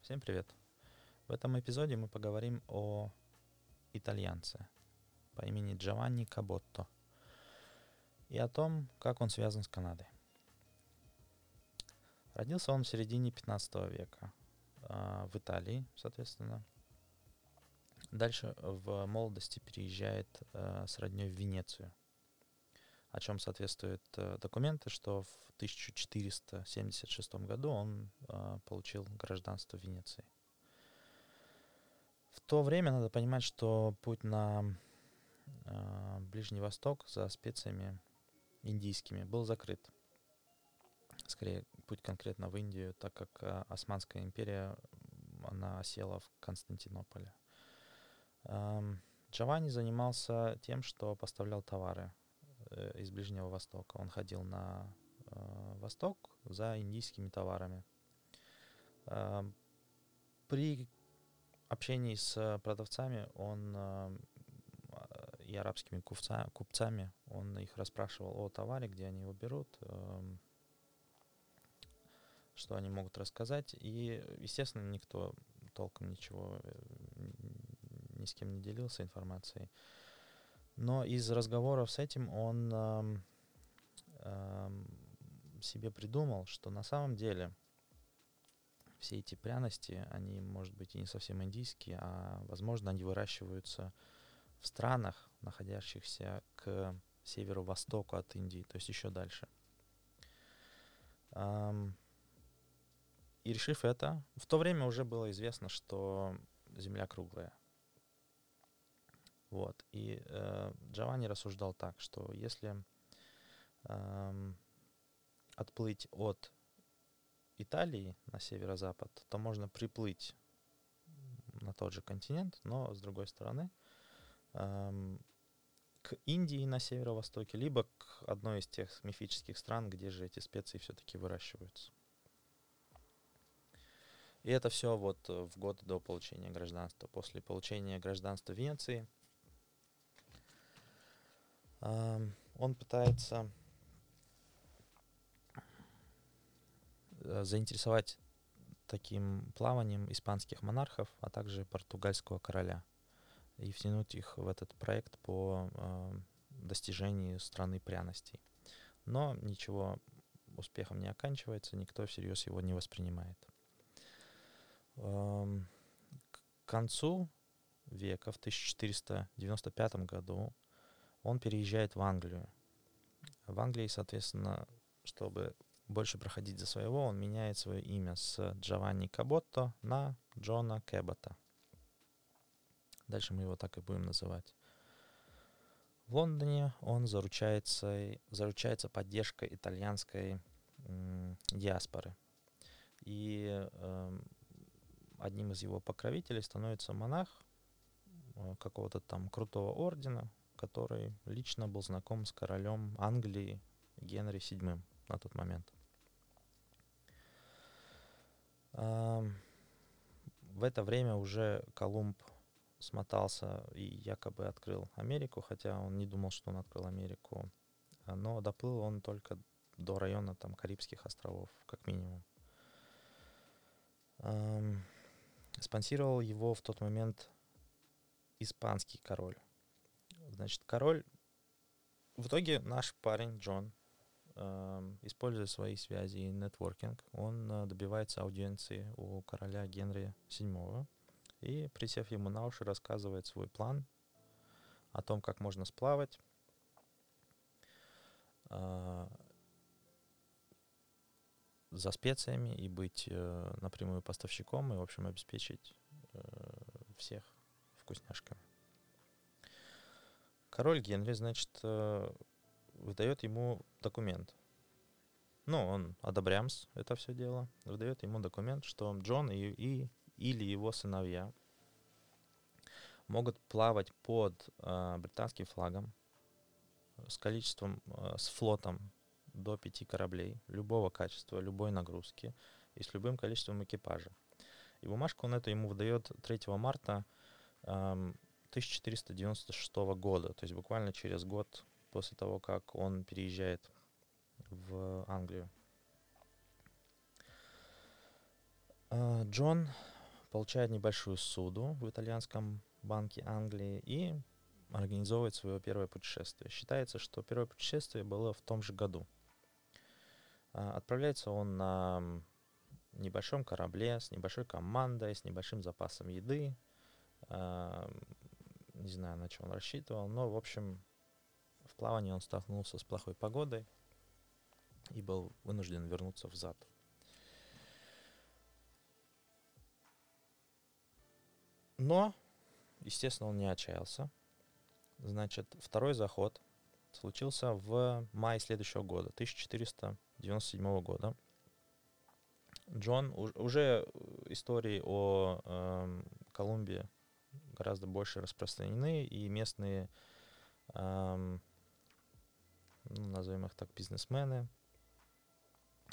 Всем привет! В этом эпизоде мы поговорим о итальянце по имени Джованни Каботто и о том, как он связан с Канадой. Родился он в середине 15 века э, в Италии, соответственно. Дальше в молодости переезжает э, с родней в Венецию, о чем соответствуют э, документы, что в 1476 году он э, получил гражданство Венеции. В то время надо понимать, что путь на э, Ближний Восток за специями индийскими был закрыт. Скорее, путь конкретно в Индию, так как э, Османская империя, она осела в Константинополе. Эм, Джованни занимался тем, что поставлял товары э, из Ближнего Востока. Он ходил на э, восток за индийскими товарами. Эм, при общении с продавцами он э, и арабскими купца, купцами, он их расспрашивал о товаре, где они его берут, эм, что они могут рассказать. И, естественно, никто толком ничего ни с кем не делился информацией. Но из разговоров с этим он э, э, себе придумал, что на самом деле все эти пряности, они, может быть, и не совсем индийские, а, возможно, они выращиваются в странах, находящихся к северо-востоку от Индии, то есть еще дальше. Эм, и решив это, в то время уже было известно, что Земля круглая. Вот. И э, Джованни рассуждал так, что если э, отплыть от Италии на северо-запад, то можно приплыть на тот же континент, но с другой стороны э, к Индии на северо-востоке, либо к одной из тех мифических стран, где же эти специи все-таки выращиваются. И это все вот в год до получения гражданства. После получения гражданства Венеции – он пытается э, заинтересовать таким плаванием испанских монархов, а также португальского короля и втянуть их в этот проект по э, достижению страны пряностей. Но ничего успехом не оканчивается, никто всерьез его не воспринимает. Эм, к концу века, в 1495 году, он переезжает в Англию. В Англии, соответственно, чтобы больше проходить за своего, он меняет свое имя с Джованни Каботто на Джона Кэбота. Дальше мы его так и будем называть. В Лондоне он заручается, заручается поддержкой итальянской м, диаспоры. И э, одним из его покровителей становится монах э, какого-то там крутого ордена, который лично был знаком с королем Англии Генри VII на тот момент. В это время уже Колумб смотался и якобы открыл Америку, хотя он не думал, что он открыл Америку. Но доплыл он только до района там Карибских островов, как минимум. Спонсировал его в тот момент испанский король Значит, король... В итоге наш парень Джон, э, используя свои связи и нетворкинг, он э, добивается аудиенции у короля Генрия VII и, присев ему на уши, рассказывает свой план о том, как можно сплавать, э, за специями и быть э, напрямую поставщиком и, в общем, обеспечить э, всех вкусняшками. Король Генри, значит, э, выдает ему документ. Ну, он одобрямс это все дело, выдает ему документ, что Джон и, и или его сыновья могут плавать под э, британским флагом с количеством, э, с флотом до пяти кораблей любого качества, любой нагрузки и с любым количеством экипажа. И бумажку он это ему выдает 3 марта эм, 1496 года, то есть буквально через год после того, как он переезжает в Англию. А, Джон получает небольшую суду в итальянском банке Англии и организовывает свое первое путешествие. Считается, что первое путешествие было в том же году. А, отправляется он на небольшом корабле с небольшой командой, с небольшим запасом еды. Не знаю, на чем он рассчитывал, но, в общем, в плавании он столкнулся с плохой погодой и был вынужден вернуться в зад. Но, естественно, он не отчаялся. Значит, второй заход случился в мае следующего года, 1497 года. Джон, уже истории о э, Колумбии гораздо больше распространены, и местные, э, ну, назовем их так, бизнесмены,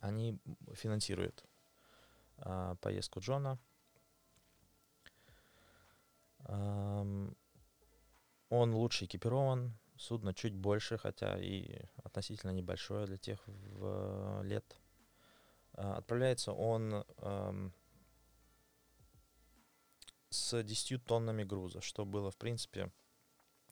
они финансируют э, поездку Джона он лучше экипирован, судно чуть больше, хотя и относительно небольшое для тех в лет. А, отправляется он с 10 тоннами груза, что было, в принципе,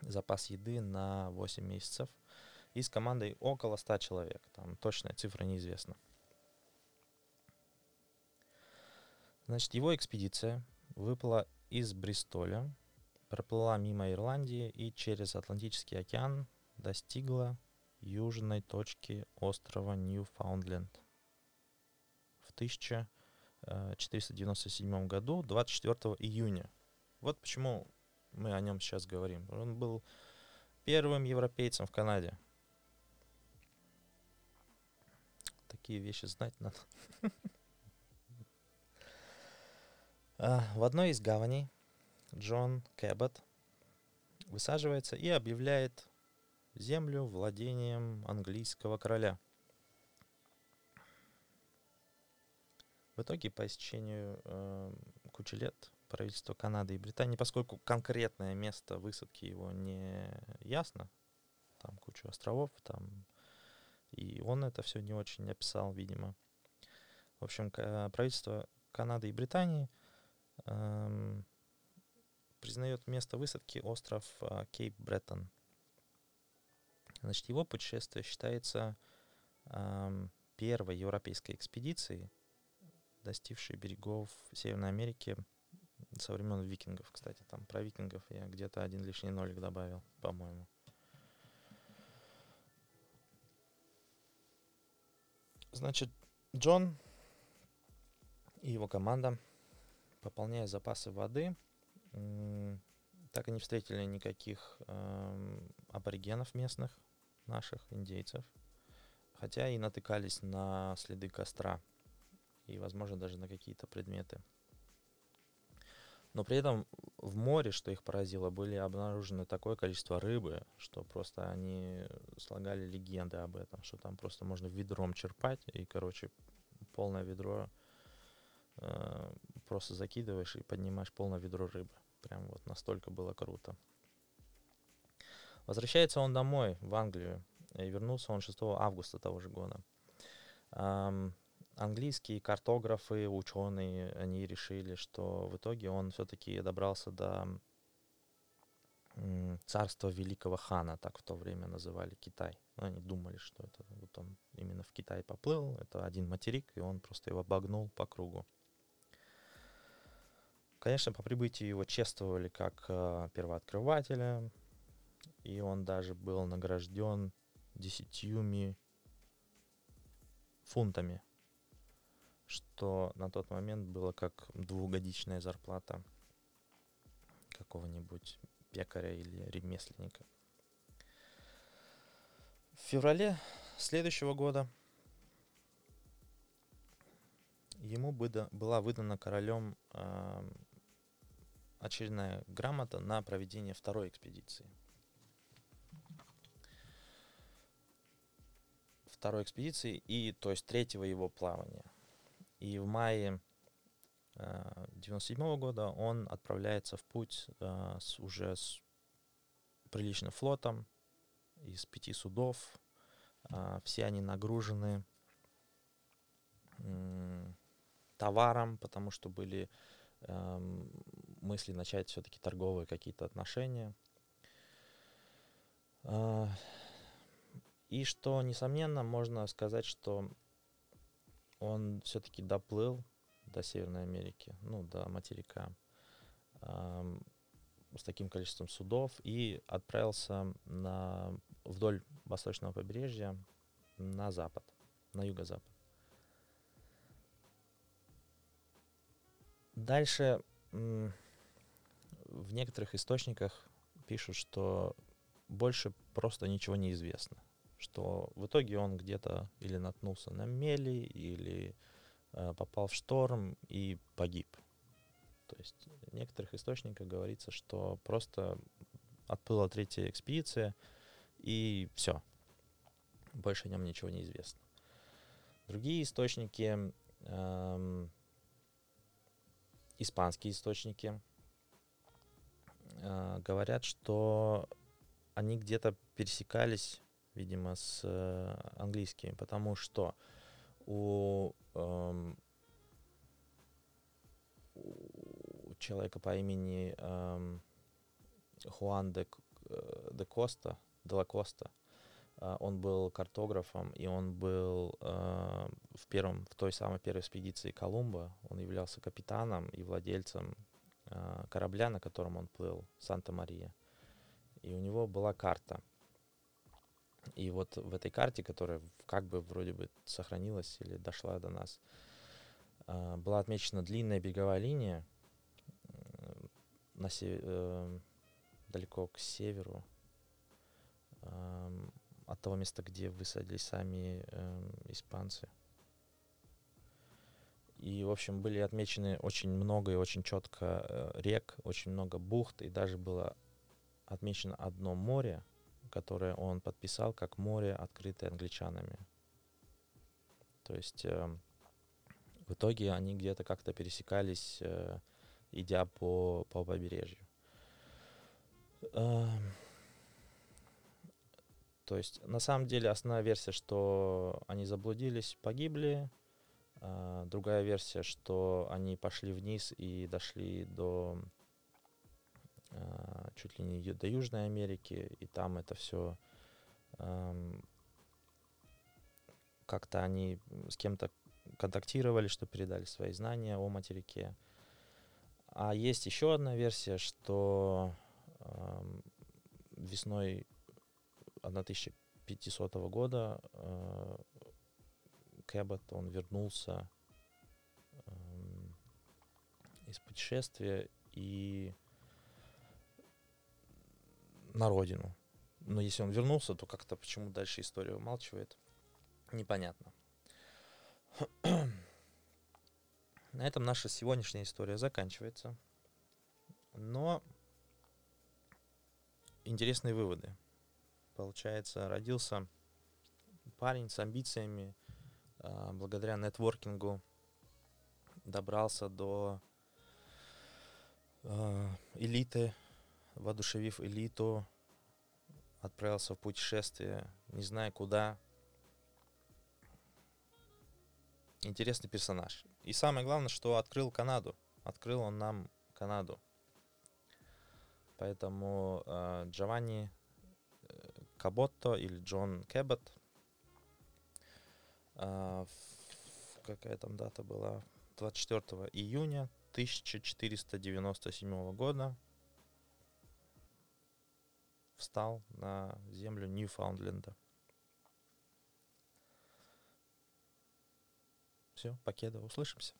запас еды на 8 месяцев. И с командой около 100 человек. Там точная цифра неизвестна. Значит, его экспедиция выплыла из Бристоля, проплыла мимо Ирландии и через Атлантический океан достигла южной точки острова Ньюфаундленд в 1000 Э, 497 году, 24 июня. Вот почему мы о нем сейчас говорим. Он был первым европейцем в Канаде. Такие вещи знать надо. А, в одной из гаваней Джон Кэббот высаживается и объявляет землю владением английского короля – В итоге, по истечению э, кучи лет, правительство Канады и Британии, поскольку конкретное место высадки его не ясно, там кучу островов, там и он это все не очень описал, видимо. В общем, правительство Канады и Британии – эм, признает место высадки остров э, Кейп-Бреттон. Значит, его путешествие считается эм, первой европейской экспедицией, достигшей берегов Северной Америки со времен викингов. Кстати, там про викингов я где-то один лишний нолик добавил, по-моему. Значит, Джон и его команда пополняя запасы воды, так и не встретили никаких э, аборигенов местных, наших индейцев, хотя и натыкались на следы костра и, возможно, даже на какие-то предметы. Но при этом в море, что их поразило, были обнаружены такое количество рыбы, что просто они слагали легенды об этом, что там просто можно ведром черпать, и, короче, полное ведро э, просто закидываешь и поднимаешь полное ведро рыбы. Прям вот настолько было круто. Возвращается он домой, в Англию. И вернулся он 6 августа того же года. Английские картографы, ученые, они решили, что в итоге он все-таки добрался до царства великого хана, так в то время называли Китай. Они думали, что это вот он именно в Китай поплыл, это один материк, и он просто его обогнул по кругу. Конечно, по прибытии его чествовали как э, первооткрывателя, и он даже был награжден десятьюми фунтами, что на тот момент было как двухгодичная зарплата какого-нибудь пекаря или ремесленника. В феврале следующего года ему была выдана королем очередная грамота на проведение второй экспедиции. Второй экспедиции и, то есть, третьего его плавания. И в мае 97 э, года он отправляется в путь э, с, уже с приличным флотом из пяти судов. Э, все они нагружены товаром, потому что были эм, мысли начать все-таки торговые какие-то отношения. И что, несомненно, можно сказать, что он все-таки доплыл до Северной Америки, ну, до материка, с таким количеством судов и отправился на, вдоль восточного побережья на запад, на юго-запад. Дальше в некоторых источниках пишут, что больше просто ничего не известно. Что в итоге он где-то или наткнулся на мели, или э, попал в шторм и погиб. То есть в некоторых источниках говорится, что просто отплыла третья экспедиция, и все. Больше о нем ничего не известно. Другие источники, эм, испанские источники, э, говорят, что они где-то пересекались, видимо, с э, английскими, потому что у, э, у человека по имени э, Хуан де, э, де Коста, де ла Коста, э, он был картографом, и он был э, в, первом, в той самой первой экспедиции Колумба, он являлся капитаном и владельцем э, корабля, на котором он плыл, Санта-Мария и у него была карта. И вот в этой карте, которая как бы вроде бы сохранилась или дошла до нас, а, была отмечена длинная береговая линия на сев... Э, далеко к северу от того места, где высадились сами эм, испанцы. И, в общем, были отмечены очень много и очень четко э, рек, очень много бухт, и даже было отмечено одно море, которое он подписал как море, открытое англичанами. То есть э, в итоге они где-то как-то пересекались, э, идя по, по побережью. Э, то есть на самом деле основная версия, что они заблудились, погибли. Э, другая версия, что они пошли вниз и дошли до а, чуть ли не до Южной Америки, и там это все как-то они с кем-то контактировали, что передали свои знания о материке. А есть еще одна версия, что э, весной 1500 года э, Кэббот, он вернулся э, из путешествия и на родину. Но если он вернулся, то как-то почему дальше история умалчивает, непонятно. На этом наша сегодняшняя история заканчивается. Но интересные выводы. Получается, родился парень с амбициями, а, благодаря нетворкингу добрался до а, элиты воодушевив элиту, отправился в путешествие, не зная куда. Интересный персонаж. И самое главное, что открыл Канаду. Открыл он нам Канаду. Поэтому э, Джованни э, Каботто или Джон Кэббот, э, какая там дата была, 24 июня 1497 года встал на землю Ньюфаундленда. Все, покеда, услышимся.